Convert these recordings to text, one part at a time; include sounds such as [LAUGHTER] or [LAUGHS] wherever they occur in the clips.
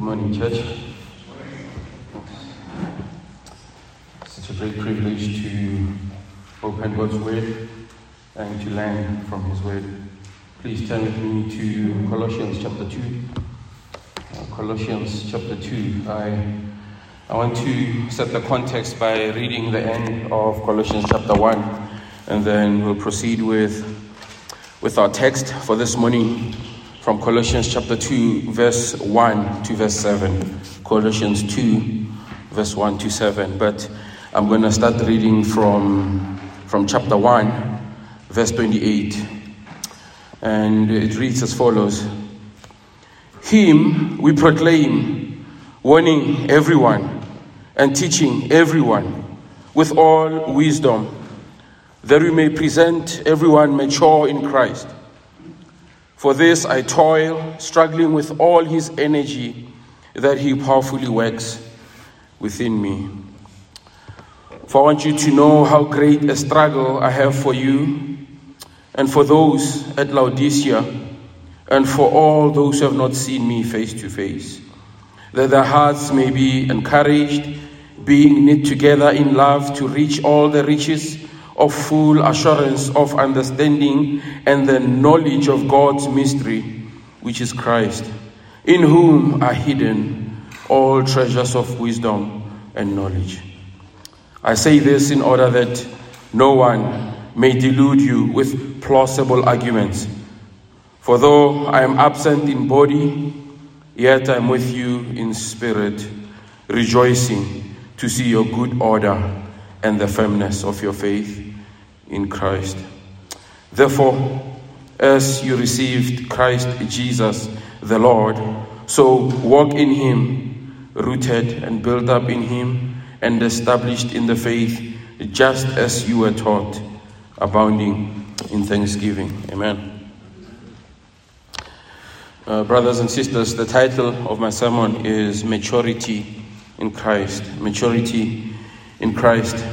Good morning, church. Such a great privilege to open God's Word and to learn from His Word. Please turn with me to Colossians chapter 2. Uh, Colossians chapter 2. I, I want to set the context by reading the end of Colossians chapter 1, and then we'll proceed with, with our text for this morning from Colossians chapter 2, verse 1 to verse 7. Colossians 2, verse 1 to 7. But I'm going to start reading from, from chapter 1, verse 28. And it reads as follows Him we proclaim, warning everyone and teaching everyone with all wisdom, that we may present everyone mature in Christ. For this I toil, struggling with all his energy that he powerfully works within me. For I want you to know how great a struggle I have for you and for those at Laodicea and for all those who have not seen me face to face, that their hearts may be encouraged, being knit together in love to reach all the riches of full assurance of understanding and the knowledge of God's mystery, which is Christ, in whom are hidden all treasures of wisdom and knowledge. I say this in order that no one may delude you with plausible arguments. For though I am absent in body, yet I am with you in spirit, rejoicing to see your good order and the firmness of your faith in Christ. Therefore, as you received Christ Jesus the Lord, so walk in him, rooted and built up in him, and established in the faith, just as you were taught, abounding in thanksgiving. Amen. Uh, brothers and sisters, the title of my sermon is Maturity in Christ. Maturity in Christ.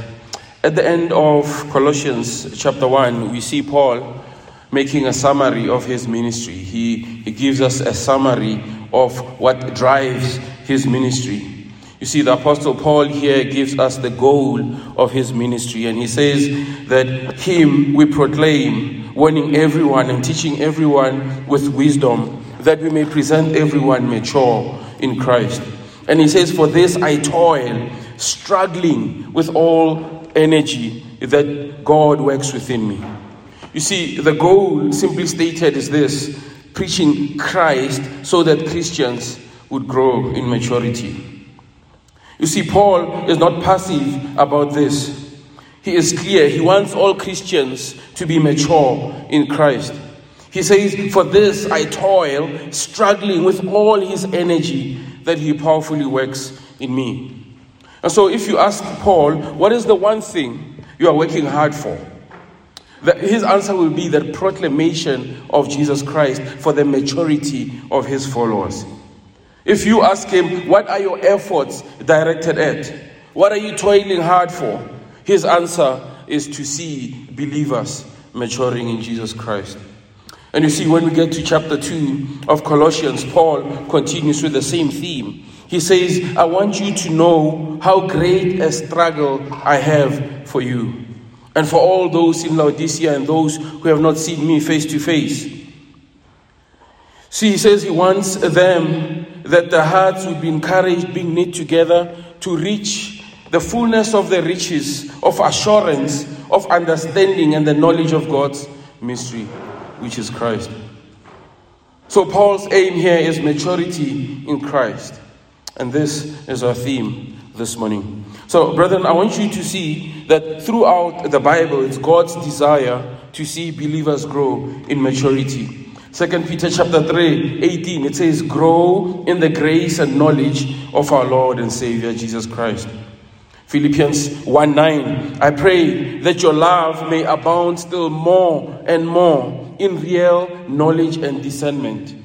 At the end of Colossians chapter 1, we see Paul making a summary of his ministry. He, he gives us a summary of what drives his ministry. You see, the Apostle Paul here gives us the goal of his ministry, and he says that him we proclaim, warning everyone and teaching everyone with wisdom, that we may present everyone mature in Christ. And he says, For this I toil, struggling with all energy that God works within me. You see, the goal, simply stated, is this preaching Christ so that Christians would grow in maturity. You see, Paul is not passive about this. He is clear. He wants all Christians to be mature in Christ. He says, For this I toil, struggling with all his energy that he powerfully works in me. And so, if you ask Paul, what is the one thing you are working hard for? his answer will be the proclamation of Jesus Christ for the maturity of his followers. If you ask him, what are your efforts directed at? What are you toiling hard for? His answer is to see believers maturing in Jesus Christ. And you see, when we get to chapter 2 of Colossians, Paul continues with the same theme. He says, I want you to know how great a struggle I have for you, and for all those in Laodicea and those who have not seen me face to face. See, he says he wants them that their hearts would be encouraged, being knit together to reach the fullness of the riches of assurance, of understanding, and the knowledge of God's mystery, which is Christ. So, Paul's aim here is maturity in Christ. And this is our theme this morning. So, brethren, I want you to see that throughout the Bible, it's God's desire to see believers grow in maturity. Second Peter chapter 3, 18, it says, Grow in the grace and knowledge of our Lord and Savior Jesus Christ. Philippians 1 9, I pray that your love may abound still more and more in real knowledge and discernment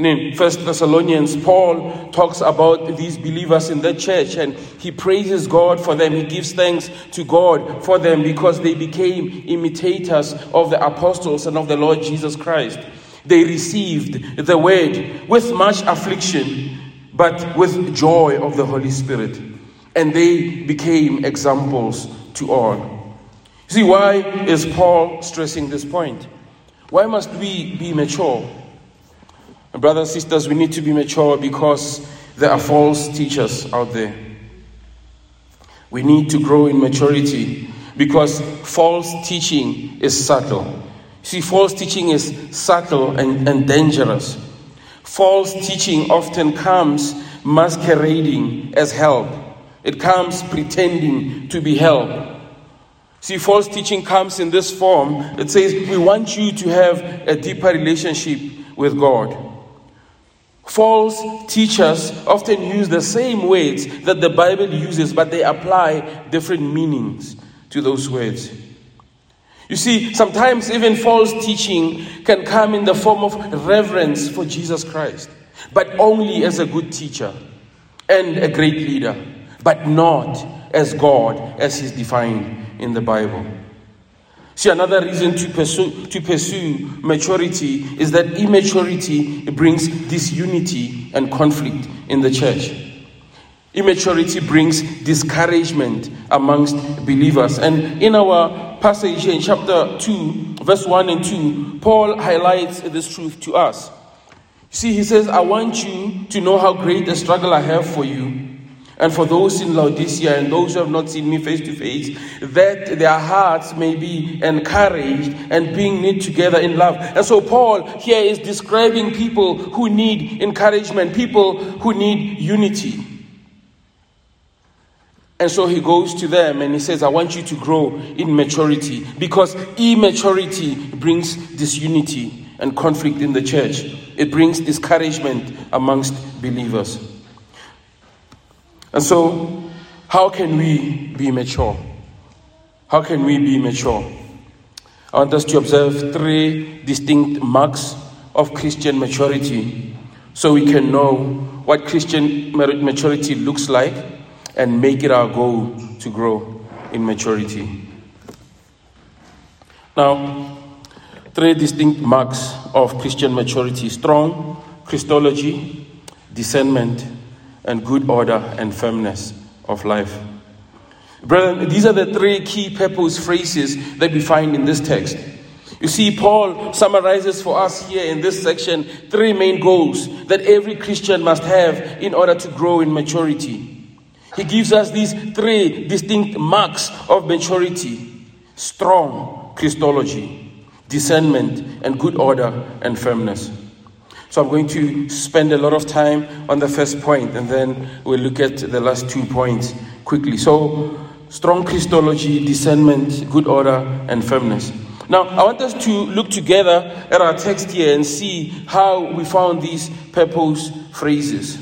and in First Thessalonians, Paul talks about these believers in the church and he praises God for them. He gives thanks to God for them because they became imitators of the apostles and of the Lord Jesus Christ. They received the word with much affliction but with joy of the Holy Spirit. And they became examples to all. See, why is Paul stressing this point? Why must we be mature? Brothers and sisters, we need to be mature because there are false teachers out there. We need to grow in maturity because false teaching is subtle. See, false teaching is subtle and, and dangerous. False teaching often comes masquerading as help, it comes pretending to be help. See, false teaching comes in this form. It says, We want you to have a deeper relationship with God. False teachers often use the same words that the Bible uses, but they apply different meanings to those words. You see, sometimes even false teaching can come in the form of reverence for Jesus Christ, but only as a good teacher and a great leader, but not as God as He's defined in the Bible. See, another reason to pursue, to pursue maturity is that immaturity brings disunity and conflict in the church. Immaturity brings discouragement amongst believers. And in our passage in chapter 2, verse 1 and 2, Paul highlights this truth to us. See, he says, I want you to know how great a struggle I have for you and for those in Laodicea and those who have not seen me face to face, that their hearts may be encouraged and being knit together in love. And so, Paul here is describing people who need encouragement, people who need unity. And so he goes to them and he says, I want you to grow in maturity because immaturity brings disunity and conflict in the church. It brings discouragement amongst believers. And so, how can we be mature? How can we be mature? I want us to observe three distinct marks of Christian maturity so we can know what Christian maturity looks like and make it our goal to grow in maturity. Now, three distinct marks of Christian maturity strong Christology, discernment, and good order and firmness of life. Brethren, these are the three key purpose phrases that we find in this text. You see, Paul summarizes for us here in this section three main goals that every Christian must have in order to grow in maturity. He gives us these three distinct marks of maturity strong Christology, discernment, and good order and firmness. So I'm going to spend a lot of time on the first point and then we'll look at the last two points quickly. So, strong Christology, discernment, good order, and firmness. Now, I want us to look together at our text here and see how we found these purpose phrases.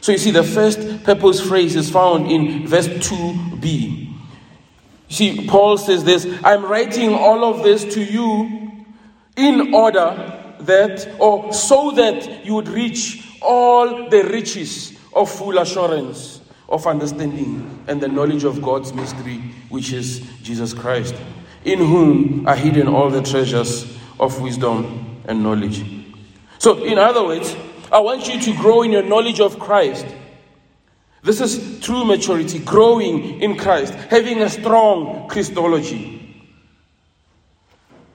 So, you see, the first purpose phrase is found in verse 2b. You see, Paul says this I'm writing all of this to you in order that, or so that you would reach all the riches of full assurance of understanding and the knowledge of God's mystery, which is Jesus Christ, in whom are hidden all the treasures of wisdom and knowledge. So, in other words, I want you to grow in your knowledge of Christ. This is true maturity, growing in Christ, having a strong Christology.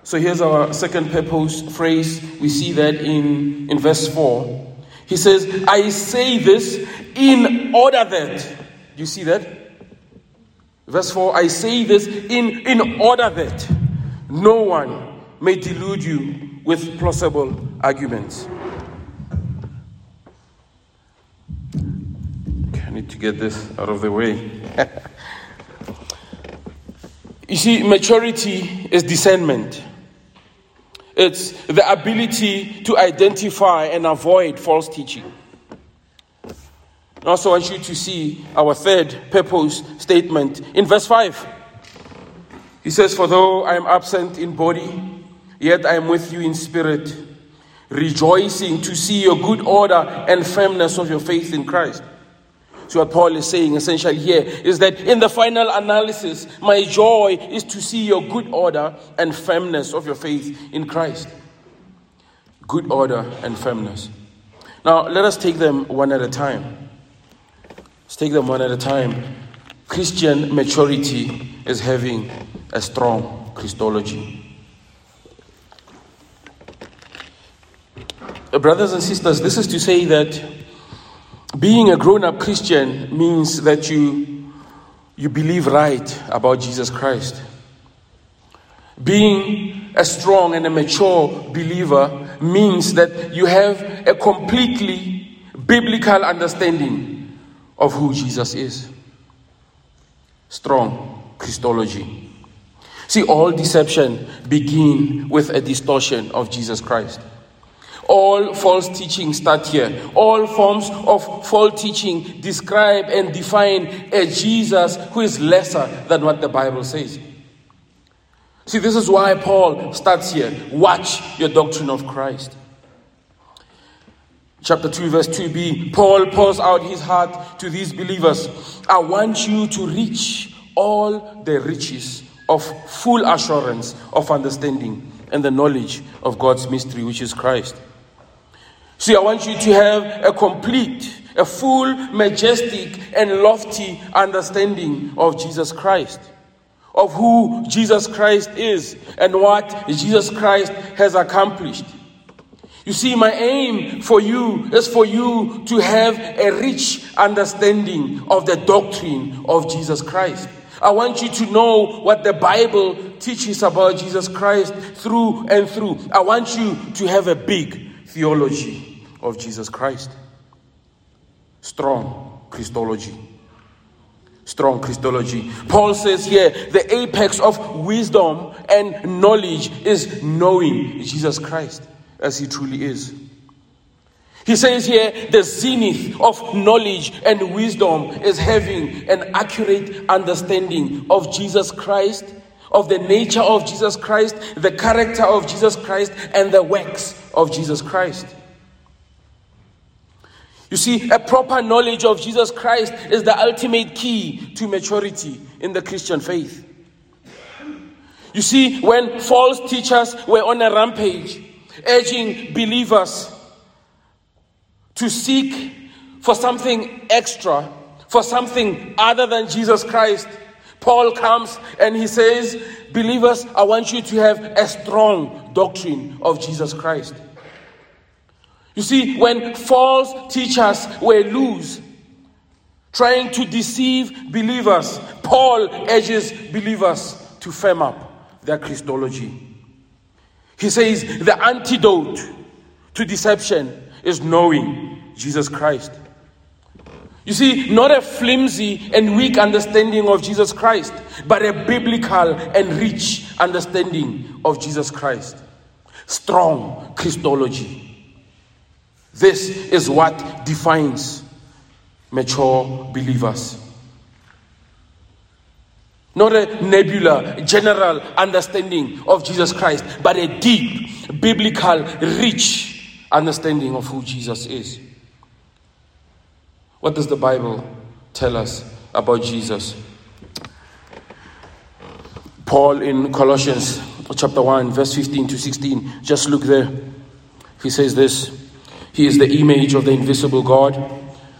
So here's our second purpose phrase. We see that in, in verse 4. He says, I say this in order that. Do you see that? Verse 4 I say this in, in order that no one may delude you with plausible arguments. Okay, I need to get this out of the way. [LAUGHS] you see, maturity is discernment. It's the ability to identify and avoid false teaching. I also want you to see our third purpose statement in verse 5. He says, For though I am absent in body, yet I am with you in spirit, rejoicing to see your good order and firmness of your faith in Christ. So, what Paul is saying essentially here is that in the final analysis, my joy is to see your good order and firmness of your faith in Christ. Good order and firmness. Now, let us take them one at a time. Let's take them one at a time. Christian maturity is having a strong Christology. Uh, brothers and sisters, this is to say that being a grown up Christian means that you, you believe right about Jesus Christ. Being a strong and a mature believer means that you have a completely biblical understanding of who Jesus is. Strong Christology. See, all deception begin with a distortion of Jesus Christ. All false teaching start here. All forms of false teaching describe and define a Jesus who is lesser than what the Bible says. See, this is why Paul starts here. Watch your doctrine of Christ. Chapter 2, verse 2b, Paul pours out his heart to these believers. I want you to reach all the riches of full assurance of understanding and the knowledge of God's mystery, which is Christ. See, I want you to have a complete, a full, majestic, and lofty understanding of Jesus Christ of who Jesus Christ is and what Jesus Christ has accomplished. You see, my aim for you is for you to have a rich understanding of the doctrine of Jesus Christ. I want you to know what the Bible teaches about Jesus Christ through and through. I want you to have a big theology of Jesus Christ. Strong Christology strong Christology. Paul says here the apex of wisdom and knowledge is knowing Jesus Christ as he truly is. He says here the zenith of knowledge and wisdom is having an accurate understanding of Jesus Christ, of the nature of Jesus Christ, the character of Jesus Christ, and the works of Jesus Christ. You see, a proper knowledge of Jesus Christ is the ultimate key to maturity in the Christian faith. You see, when false teachers were on a rampage, urging believers to seek for something extra, for something other than Jesus Christ, Paul comes and he says, Believers, I want you to have a strong doctrine of Jesus Christ. You see, when false teachers were loose, trying to deceive believers, Paul urges believers to firm up their Christology. He says the antidote to deception is knowing Jesus Christ. You see, not a flimsy and weak understanding of Jesus Christ, but a biblical and rich understanding of Jesus Christ. Strong Christology. This is what defines mature believers. Not a nebula, general understanding of Jesus Christ, but a deep, biblical, rich understanding of who Jesus is. What does the Bible tell us about Jesus? Paul in Colossians chapter 1, verse 15 to 16, just look there. He says this. He is the image of the invisible God,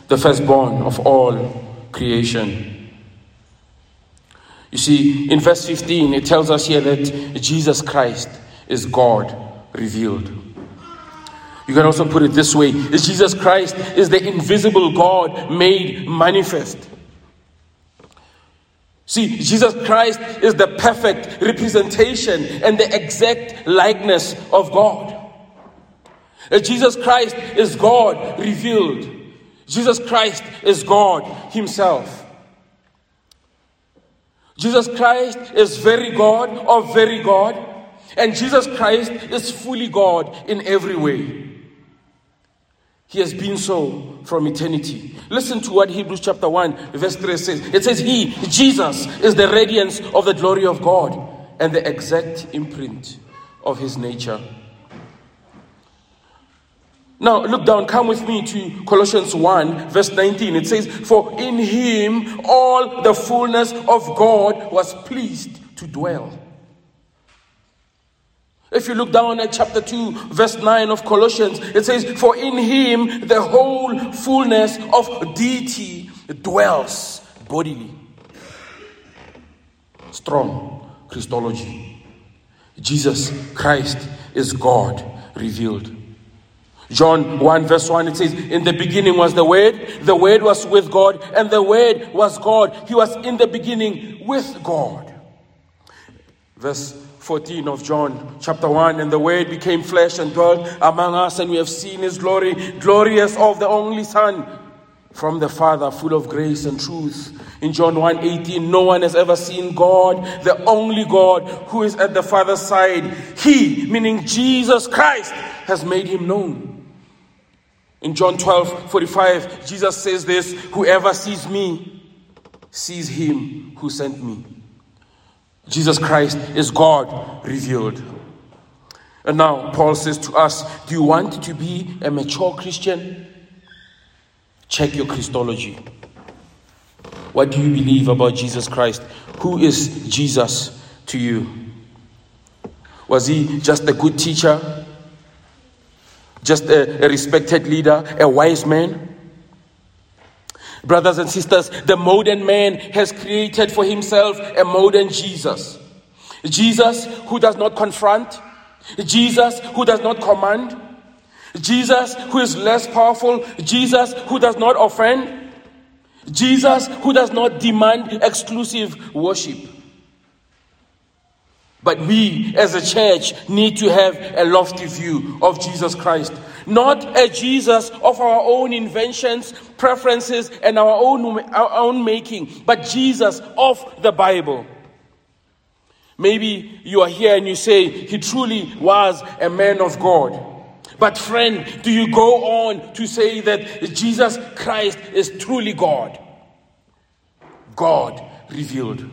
the firstborn of all creation. You see, in verse 15, it tells us here that Jesus Christ is God revealed. You can also put it this way is Jesus Christ is the invisible God made manifest. See, Jesus Christ is the perfect representation and the exact likeness of God. Uh, Jesus Christ is God revealed. Jesus Christ is God Himself. Jesus Christ is very God or very God, and Jesus Christ is fully God in every way. He has been so from eternity. Listen to what Hebrews chapter 1, verse 3 says. It says, He, Jesus, is the radiance of the glory of God and the exact imprint of His nature. Now, look down, come with me to Colossians 1, verse 19. It says, For in him all the fullness of God was pleased to dwell. If you look down at chapter 2, verse 9 of Colossians, it says, For in him the whole fullness of deity dwells bodily. Strong Christology. Jesus Christ is God revealed. John 1 verse 1 it says, In the beginning was the Word, the Word was with God, and the Word was God. He was in the beginning with God. Verse 14 of John chapter 1 and the word became flesh and dwelt among us and we have seen his glory glorious of the only son from the father full of grace and truth. In John 1:18 no one has ever seen God the only God who is at the father's side. He meaning Jesus Christ has made him known. In John 12:45 Jesus says this whoever sees me sees him who sent me Jesus Christ is God revealed. And now Paul says to us, Do you want to be a mature Christian? Check your Christology. What do you believe about Jesus Christ? Who is Jesus to you? Was he just a good teacher? Just a, a respected leader? A wise man? Brothers and sisters, the modern man has created for himself a modern Jesus. Jesus who does not confront, Jesus who does not command, Jesus who is less powerful, Jesus who does not offend, Jesus who does not demand exclusive worship. But we as a church need to have a lofty view of Jesus Christ not a Jesus of our own inventions, preferences, and our own, our own making, but Jesus of the Bible. Maybe you are here and you say, He truly was a man of God. But, friend, do you go on to say that Jesus Christ is truly God? God revealed.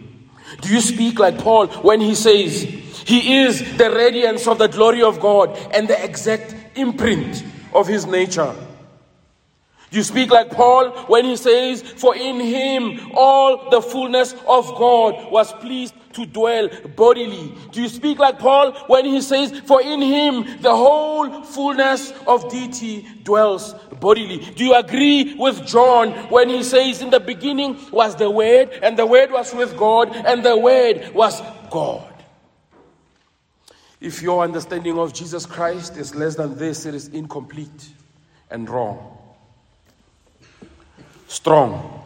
Do you speak like Paul when he says, He is the radiance of the glory of God and the exact imprint of his nature. Do you speak like Paul when he says, For in him all the fullness of God was pleased to dwell bodily. Do you speak like Paul when he says, For in him the whole fullness of deity dwells bodily? Do you agree with John when he says, In the beginning was the Word, and the Word was with God, and the Word was God? If your understanding of Jesus Christ is less than this, it is incomplete and wrong. Strong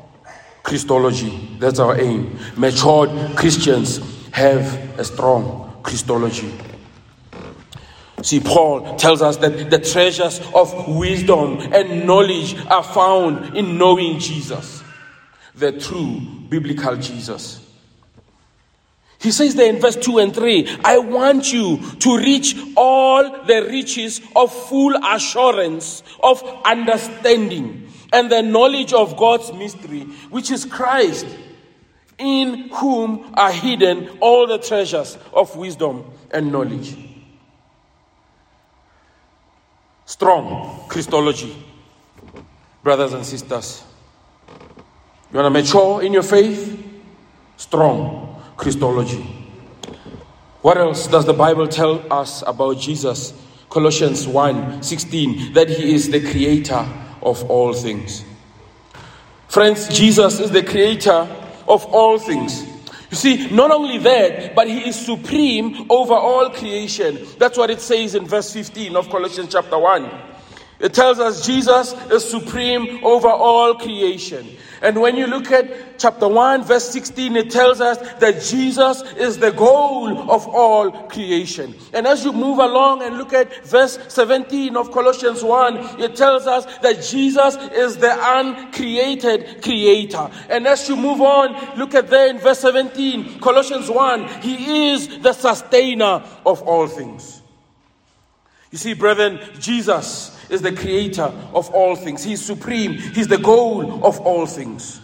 Christology, that's our aim. Matured Christians have a strong Christology. See, Paul tells us that the treasures of wisdom and knowledge are found in knowing Jesus, the true biblical Jesus. He says there in verse 2 and 3 I want you to reach all the riches of full assurance of understanding and the knowledge of God's mystery, which is Christ, in whom are hidden all the treasures of wisdom and knowledge. Strong Christology, brothers and sisters. You want to mature in your faith? Strong Christology. What else does the Bible tell us about Jesus? Colossians 1 16, that he is the creator of all things. Friends, Jesus is the creator of all things. You see, not only that, but he is supreme over all creation. That's what it says in verse 15 of Colossians chapter 1. It tells us Jesus is supreme over all creation. And when you look at chapter 1, verse 16, it tells us that Jesus is the goal of all creation. And as you move along and look at verse 17 of Colossians 1, it tells us that Jesus is the uncreated creator. And as you move on, look at there in verse 17, Colossians 1, He is the sustainer of all things. You see, brethren, Jesus is the creator of all things. He's supreme. He's the goal of all things.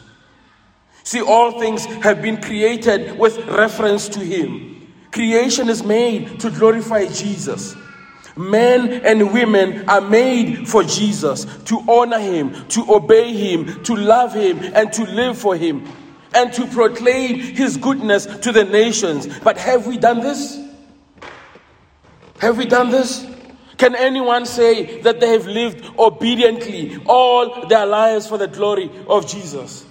See, all things have been created with reference to Him. Creation is made to glorify Jesus. Men and women are made for Jesus, to honor Him, to obey Him, to love Him, and to live for Him, and to proclaim His goodness to the nations. But have we done this? Have we done this? Can anyone say that they have lived obediently all their lives for the glory of Jesus?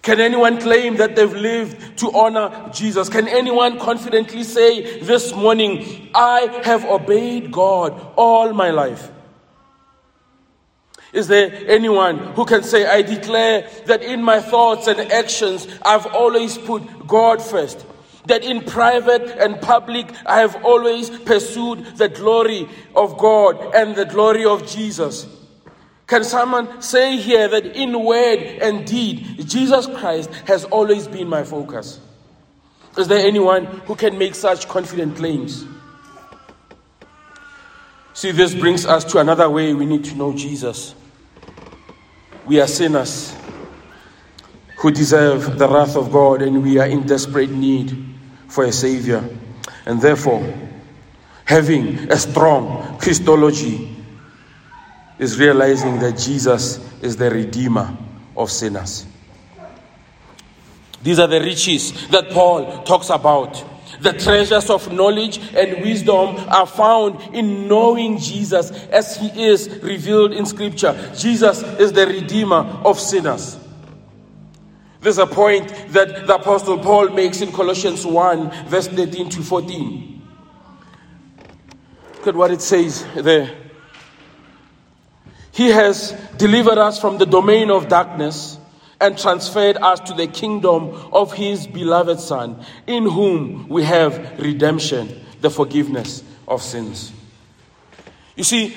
Can anyone claim that they've lived to honor Jesus? Can anyone confidently say this morning, I have obeyed God all my life? Is there anyone who can say, I declare that in my thoughts and actions, I've always put God first? That in private and public, I have always pursued the glory of God and the glory of Jesus? Can someone say here that in word and deed, Jesus Christ has always been my focus? Is there anyone who can make such confident claims? See, this brings us to another way we need to know Jesus. We are sinners who deserve the wrath of God, and we are in desperate need for a Savior. And therefore, having a strong Christology is realizing that Jesus is the Redeemer of sinners. These are the riches that Paul talks about. The treasures of knowledge and wisdom are found in knowing Jesus as he is revealed in Scripture. Jesus is the Redeemer of sinners. There's a point that the Apostle Paul makes in Colossians 1, verse 13 to 14. Look at what it says there. He has delivered us from the domain of darkness and transferred us to the kingdom of his beloved Son, in whom we have redemption, the forgiveness of sins. You see,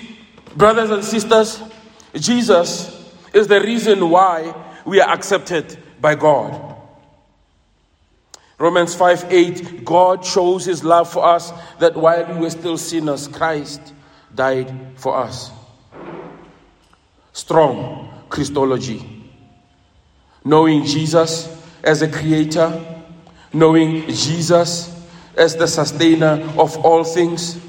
brothers and sisters, Jesus is the reason why we are accepted by God. Romans 5 8, God shows his love for us that while we were still sinners, Christ died for us. Strong Christology knowing Jesus as a creator, knowing Jesus as the sustainer of all things,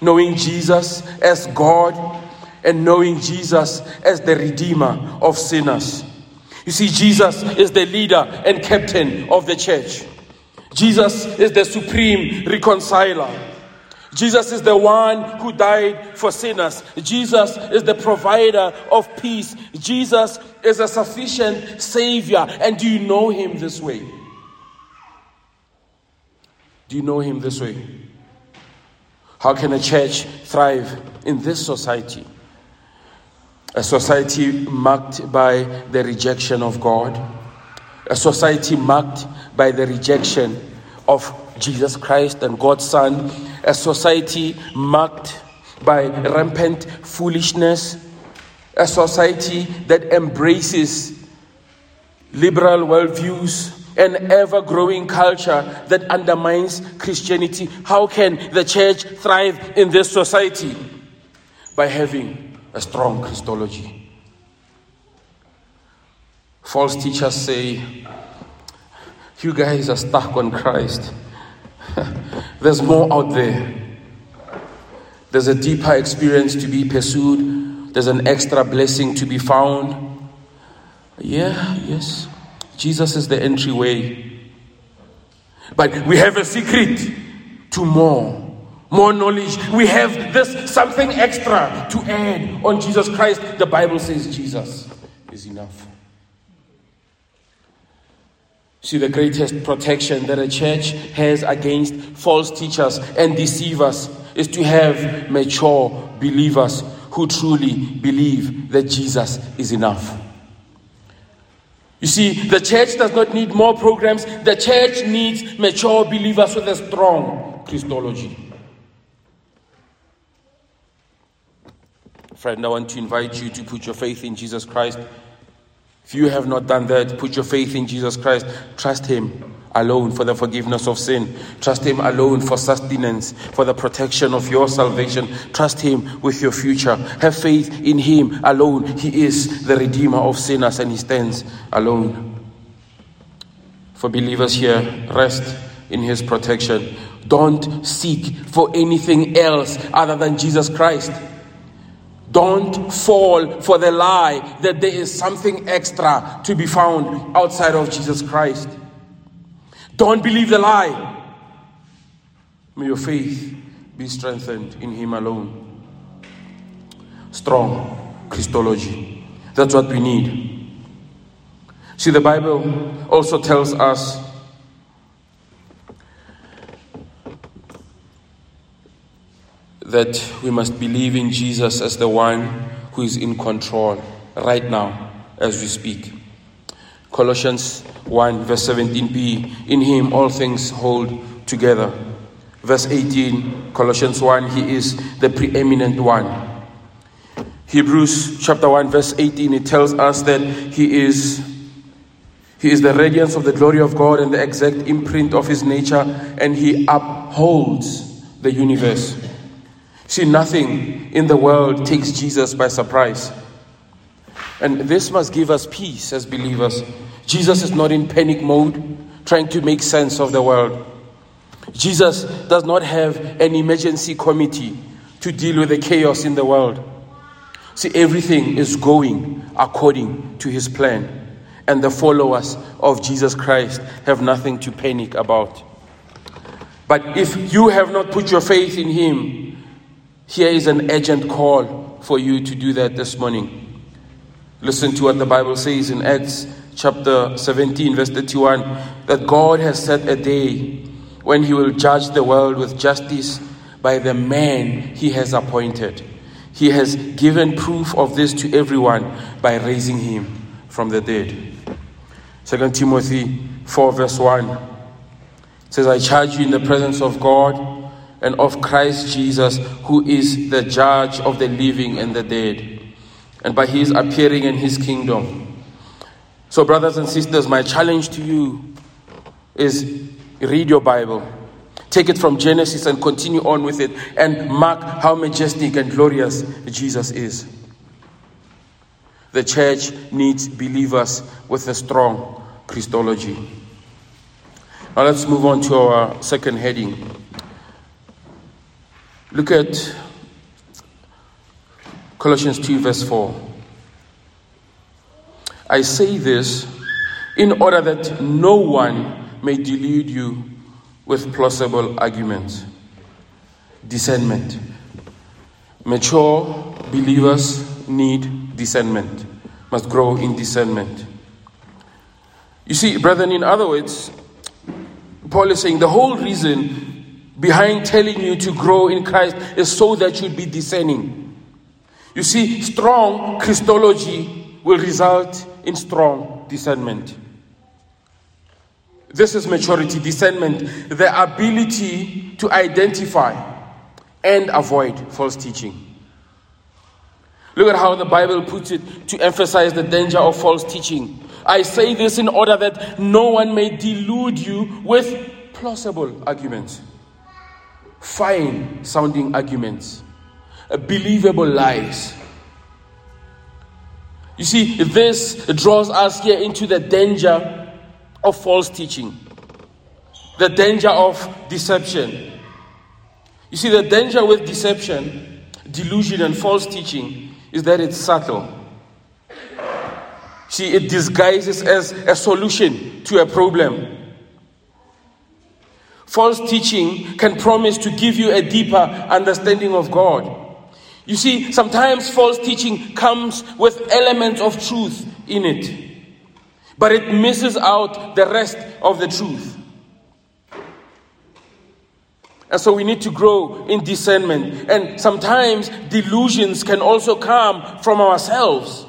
knowing Jesus as God, and knowing Jesus as the redeemer of sinners. You see, Jesus is the leader and captain of the church. Jesus is the supreme reconciler. Jesus is the one who died for sinners. Jesus is the provider of peace. Jesus is a sufficient Savior. And do you know Him this way? Do you know Him this way? How can a church thrive in this society? A society marked by the rejection of God, a society marked by the rejection of Jesus Christ and God's Son, a society marked by rampant foolishness, a society that embraces liberal worldviews, an ever growing culture that undermines Christianity. How can the church thrive in this society? By having a strong Christology. False teachers say, You guys are stuck on Christ. [LAUGHS] There's more out there. There's a deeper experience to be pursued. There's an extra blessing to be found. Yeah, yes. Jesus is the entryway. But we have a secret to more. More knowledge. We have this something extra to add on Jesus Christ. The Bible says Jesus is enough. See, the greatest protection that a church has against false teachers and deceivers is to have mature believers who truly believe that Jesus is enough. You see, the church does not need more programs, the church needs mature believers with a strong Christology. Friend, I want to invite you to put your faith in Jesus Christ if you have not done that, put your faith in Jesus Christ. Trust Him alone for the forgiveness of sin. Trust Him alone for sustenance, for the protection of your salvation. Trust Him with your future. Have faith in Him alone. He is the Redeemer of sinners and He stands alone. For believers here, rest in His protection. Don't seek for anything else other than Jesus Christ. Don't fall for the lie that there is something extra to be found outside of Jesus Christ. Don't believe the lie. May your faith be strengthened in Him alone. Strong Christology. That's what we need. See, the Bible also tells us that we must believe in Jesus as the one who is in control right now as we speak. Colossians 1, verse 17b In him all things hold together. Verse 18, Colossians 1, he is the preeminent one. Hebrews chapter 1, verse 18, it tells us that he is he is the radiance of the glory of God and the exact imprint of his nature, and he upholds the universe. See, nothing in the world takes Jesus by surprise. And this must give us peace as believers. Jesus is not in panic mode, trying to make sense of the world. Jesus does not have an emergency committee to deal with the chaos in the world. See, everything is going according to his plan. And the followers of Jesus Christ have nothing to panic about. But if you have not put your faith in him, here is an urgent call for you to do that this morning. Listen to what the Bible says in Acts chapter 17, verse 31 that God has set a day when He will judge the world with justice by the man He has appointed. He has given proof of this to everyone by raising him from the dead. 2 Timothy 4, verse 1 says, I charge you in the presence of God and of Christ Jesus, who is the judge of the living and the dead and by his appearing in his kingdom. So, brothers and sisters, my challenge to you is read your Bible. Take it from Genesis and continue on with it and mark how majestic and glorious Jesus is. The church needs believers with a strong Christology. Now let's move on to our second heading. Look at Colossians 2, verse 4. I say this in order that no one may delude you with plausible arguments. Discernment. Mature believers need discernment, must grow in discernment. You see, brethren, in other words, Paul is saying the whole reason behind telling you to grow in Christ is so that you'd be discerning. You see, strong Christology will result in strong discernment. This is maturity, discernment, the ability to identify and avoid false teaching. Look at how the Bible puts it to emphasize the danger of false teaching. I say this in order that no one may delude you with plausible arguments, fine sounding arguments uh, believable lies. You see, this draws us here into the danger of false teaching, the danger of deception. You see, the danger with deception, delusion, and false teaching is that it's subtle. See, it disguises as a solution to a problem. False teaching can promise to give you a deeper understanding of God. You see, sometimes false teaching comes with elements of truth in it, but it misses out the rest of the truth. And so we need to grow in discernment. And sometimes delusions can also come from ourselves.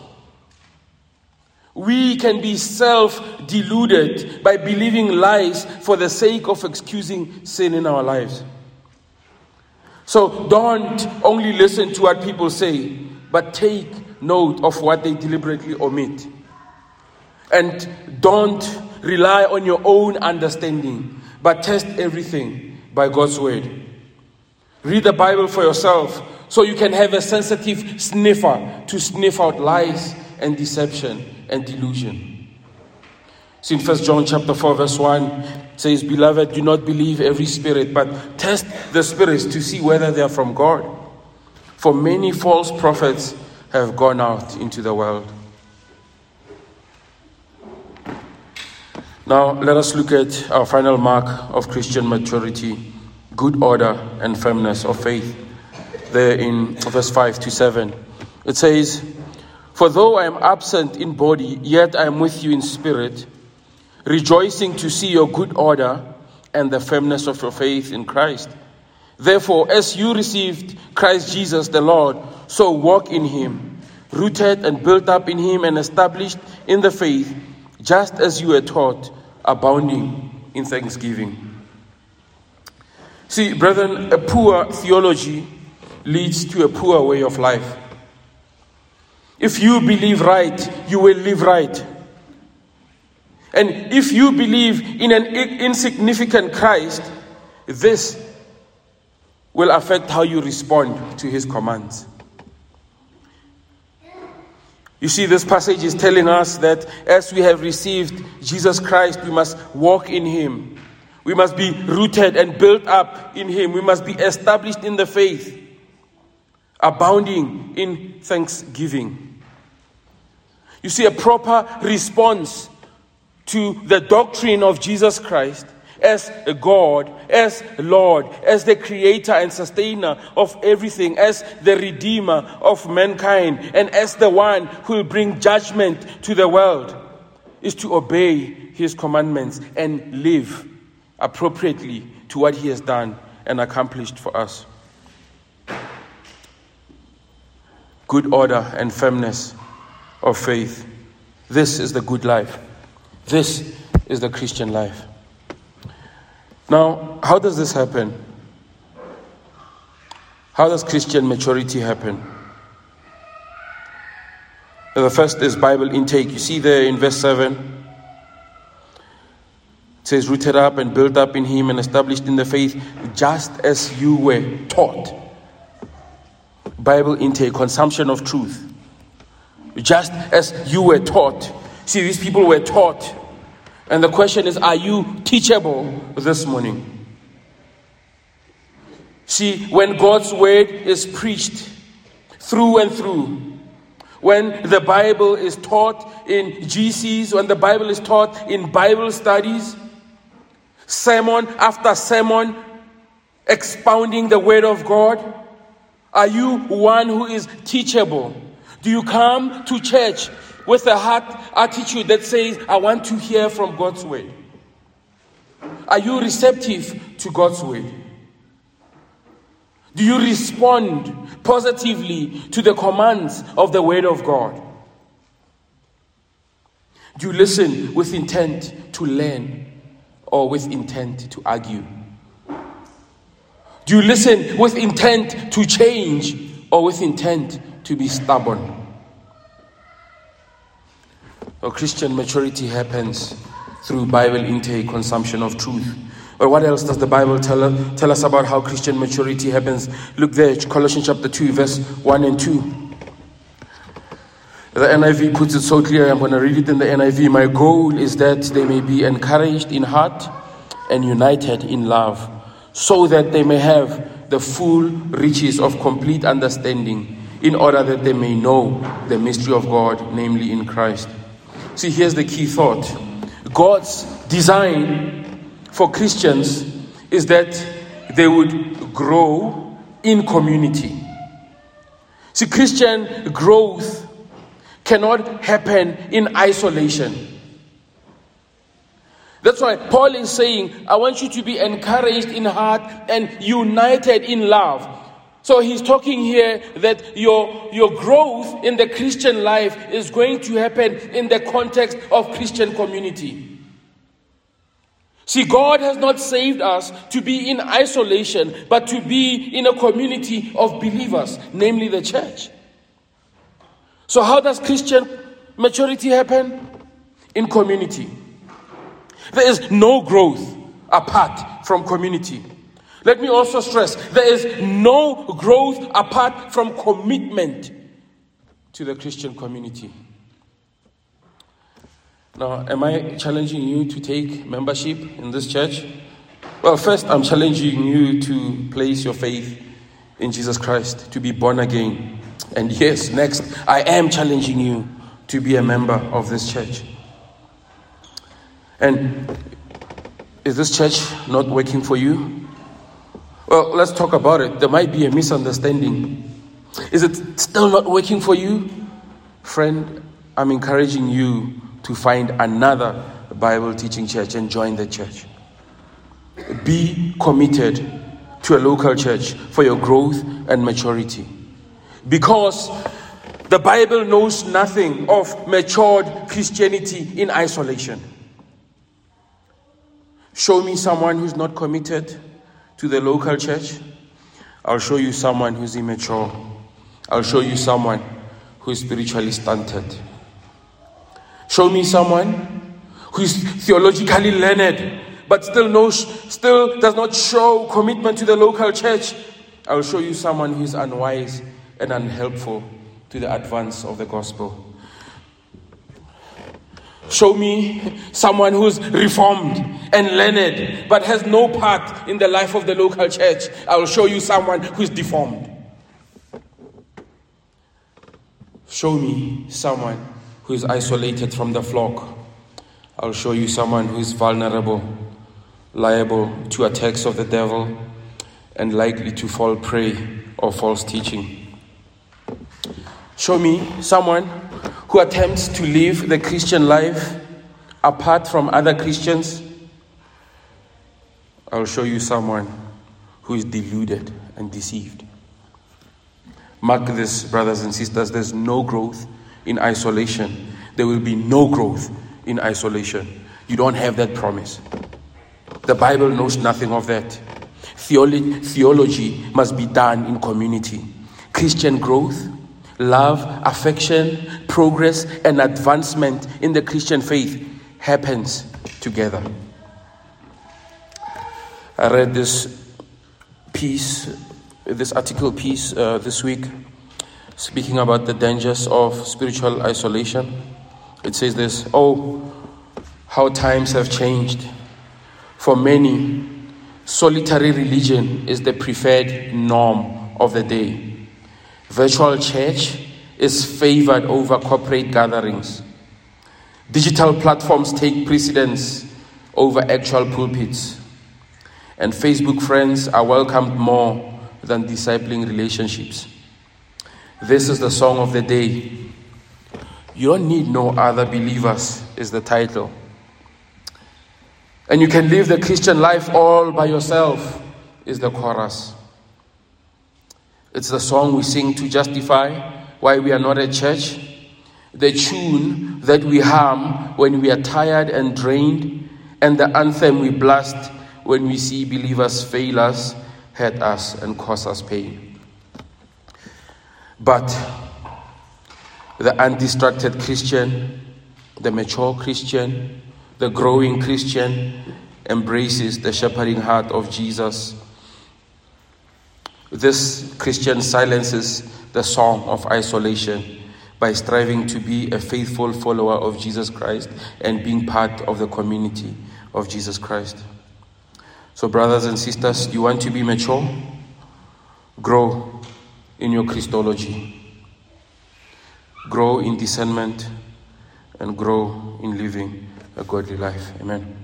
We can be self deluded by believing lies for the sake of excusing sin in our lives. So don't only listen to what people say, but take note of what they deliberately omit. And don't rely on your own understanding, but test everything by God's word. Read the Bible for yourself so you can have a sensitive sniffer to sniff out lies and deception and delusion. See in 1 John chapter 4, verse 1 says, Beloved, do not believe every spirit, but test the spirits to see whether they are from God. For many false prophets have gone out into the world. Now, let us look at our final mark of Christian maturity good order and firmness of faith. There in verse 5 to 7, it says, For though I am absent in body, yet I am with you in spirit, rejoicing to see your good order and the firmness of your faith in Christ. Therefore, as you received Christ Jesus the Lord, so walk in him, rooted and built up in him and established in the faith, just as you were taught, abounding in thanksgiving. See, brethren, a poor theology leads to a poor way of life. If you believe right, you will live right. And if you believe in an insignificant Christ, this will affect how you respond to his commands. You see, this passage is telling us that as we have received Jesus Christ, we must walk in him. We must be rooted and built up in him. We must be established in the faith, abounding in thanksgiving. You see, a proper response to the doctrine of Jesus Christ as a God, as Lord, as the creator and sustainer of everything, as the redeemer of mankind, and as the one who will bring judgment to the world, is to obey his commandments and live appropriately to what he has done and accomplished for us. Good order and firmness of faith. This is the good life. This is the Christian life. Now, how does this happen? How does Christian maturity happen? The first is Bible intake. You see there in verse 7, it says, rooted up and built up in Him and established in the faith, just as you were taught. Bible intake, consumption of truth. Just as you were taught. See, these people were taught and the question is, are you teachable this morning? See, when God's word is preached through and through, when the Bible is taught in GCs, when the Bible is taught in Bible studies, sermon after sermon, expounding the word of God, are you one who is teachable? Do you come to church with a heart attitude that says, I want to hear from God's word? Are you receptive to God's word? Do you respond positively to the commands of the word of God? Do you listen with intent to learn or with intent to argue? Do you listen with intent to change or with intent to be stubborn? Or Christian maturity happens through Bible intake, consumption of truth. But what else does the Bible tell, tell us about how Christian maturity happens? Look there, Colossians chapter 2, verse 1 and 2. The NIV puts it so clear, I'm going to read it in the NIV. My goal is that they may be encouraged in heart and united in love, so that they may have the full riches of complete understanding, in order that they may know the mystery of God, namely in Christ See, here's the key thought God's design for Christians is that they would grow in community. See, Christian growth cannot happen in isolation. That's why Paul is saying, I want you to be encouraged in heart and united in love. So he's talking here that your, your growth in the Christian life is going to happen in the context of Christian community. See, God has not saved us to be in isolation, but to be in a community of believers, namely the church. So, how does Christian maturity happen? In community. There is no growth apart from community. Let me also stress there is no growth apart from commitment to the Christian community. Now, am I challenging you to take membership in this church? Well, first, I'm challenging you to place your faith in Jesus Christ, to be born again. And yes, next, I am challenging you to be a member of this church. And is this church not working for you? Well, let's talk about it. There might be a misunderstanding. Is it still not working for you? Friend, I'm encouraging you to find another Bible teaching church and join the church. Be committed to a local church for your growth and maturity. Because the Bible knows nothing of matured Christianity in isolation. Show me someone who's not committed to the local church. I'll show you someone who's immature. I'll show you someone who is spiritually stunted. Show me someone who is theologically learned but still knows, still does not show commitment to the local church. I will show you someone who is unwise and unhelpful to the advance of the gospel. Show me someone who's reformed and learned but has no part in the life of the local church. I will show you someone who's deformed. Show me someone who is isolated from the flock. I'll show you someone who is vulnerable, liable to attacks of the devil, and likely to fall prey of false teaching. Show me someone who attempts to live the Christian life apart from other Christians. I'll show you someone who is deluded and deceived. Mark this, brothers and sisters, there's no growth in isolation. There will be no growth in isolation. You don't have that promise. The Bible knows nothing of that. Theology, theology must be done in community. Christian growth love, affection, progress, and advancement in the Christian faith happens together. I read this piece, this article piece uh, this week, speaking about the dangers of spiritual isolation. It says this Oh, how times have changed. For many, solitary religion is the preferred norm of the day. Virtual church is favored over corporate gatherings. Digital platforms take precedence over actual pulpits. And Facebook friends are welcomed more than discipling relationships. This is the song of the day. You don't need no other believers, is the title. And you can live the Christian life all by yourself, is the chorus. It's the song we sing to justify why we are not a church. The tune that we hum when we are tired and drained, and the anthem we blast when we see believers fail us, hurt us, and cause us pain. But the undistracted Christian, the mature Christian, the growing Christian embraces the shepherding heart of Jesus this Christian silences the song of isolation by striving to be a faithful follower of Jesus Christ and being part of the community of Jesus Christ. So, brothers and sisters, you want to be mature? Grow in your Christology, grow in discernment, and grow in living a godly life. Amen.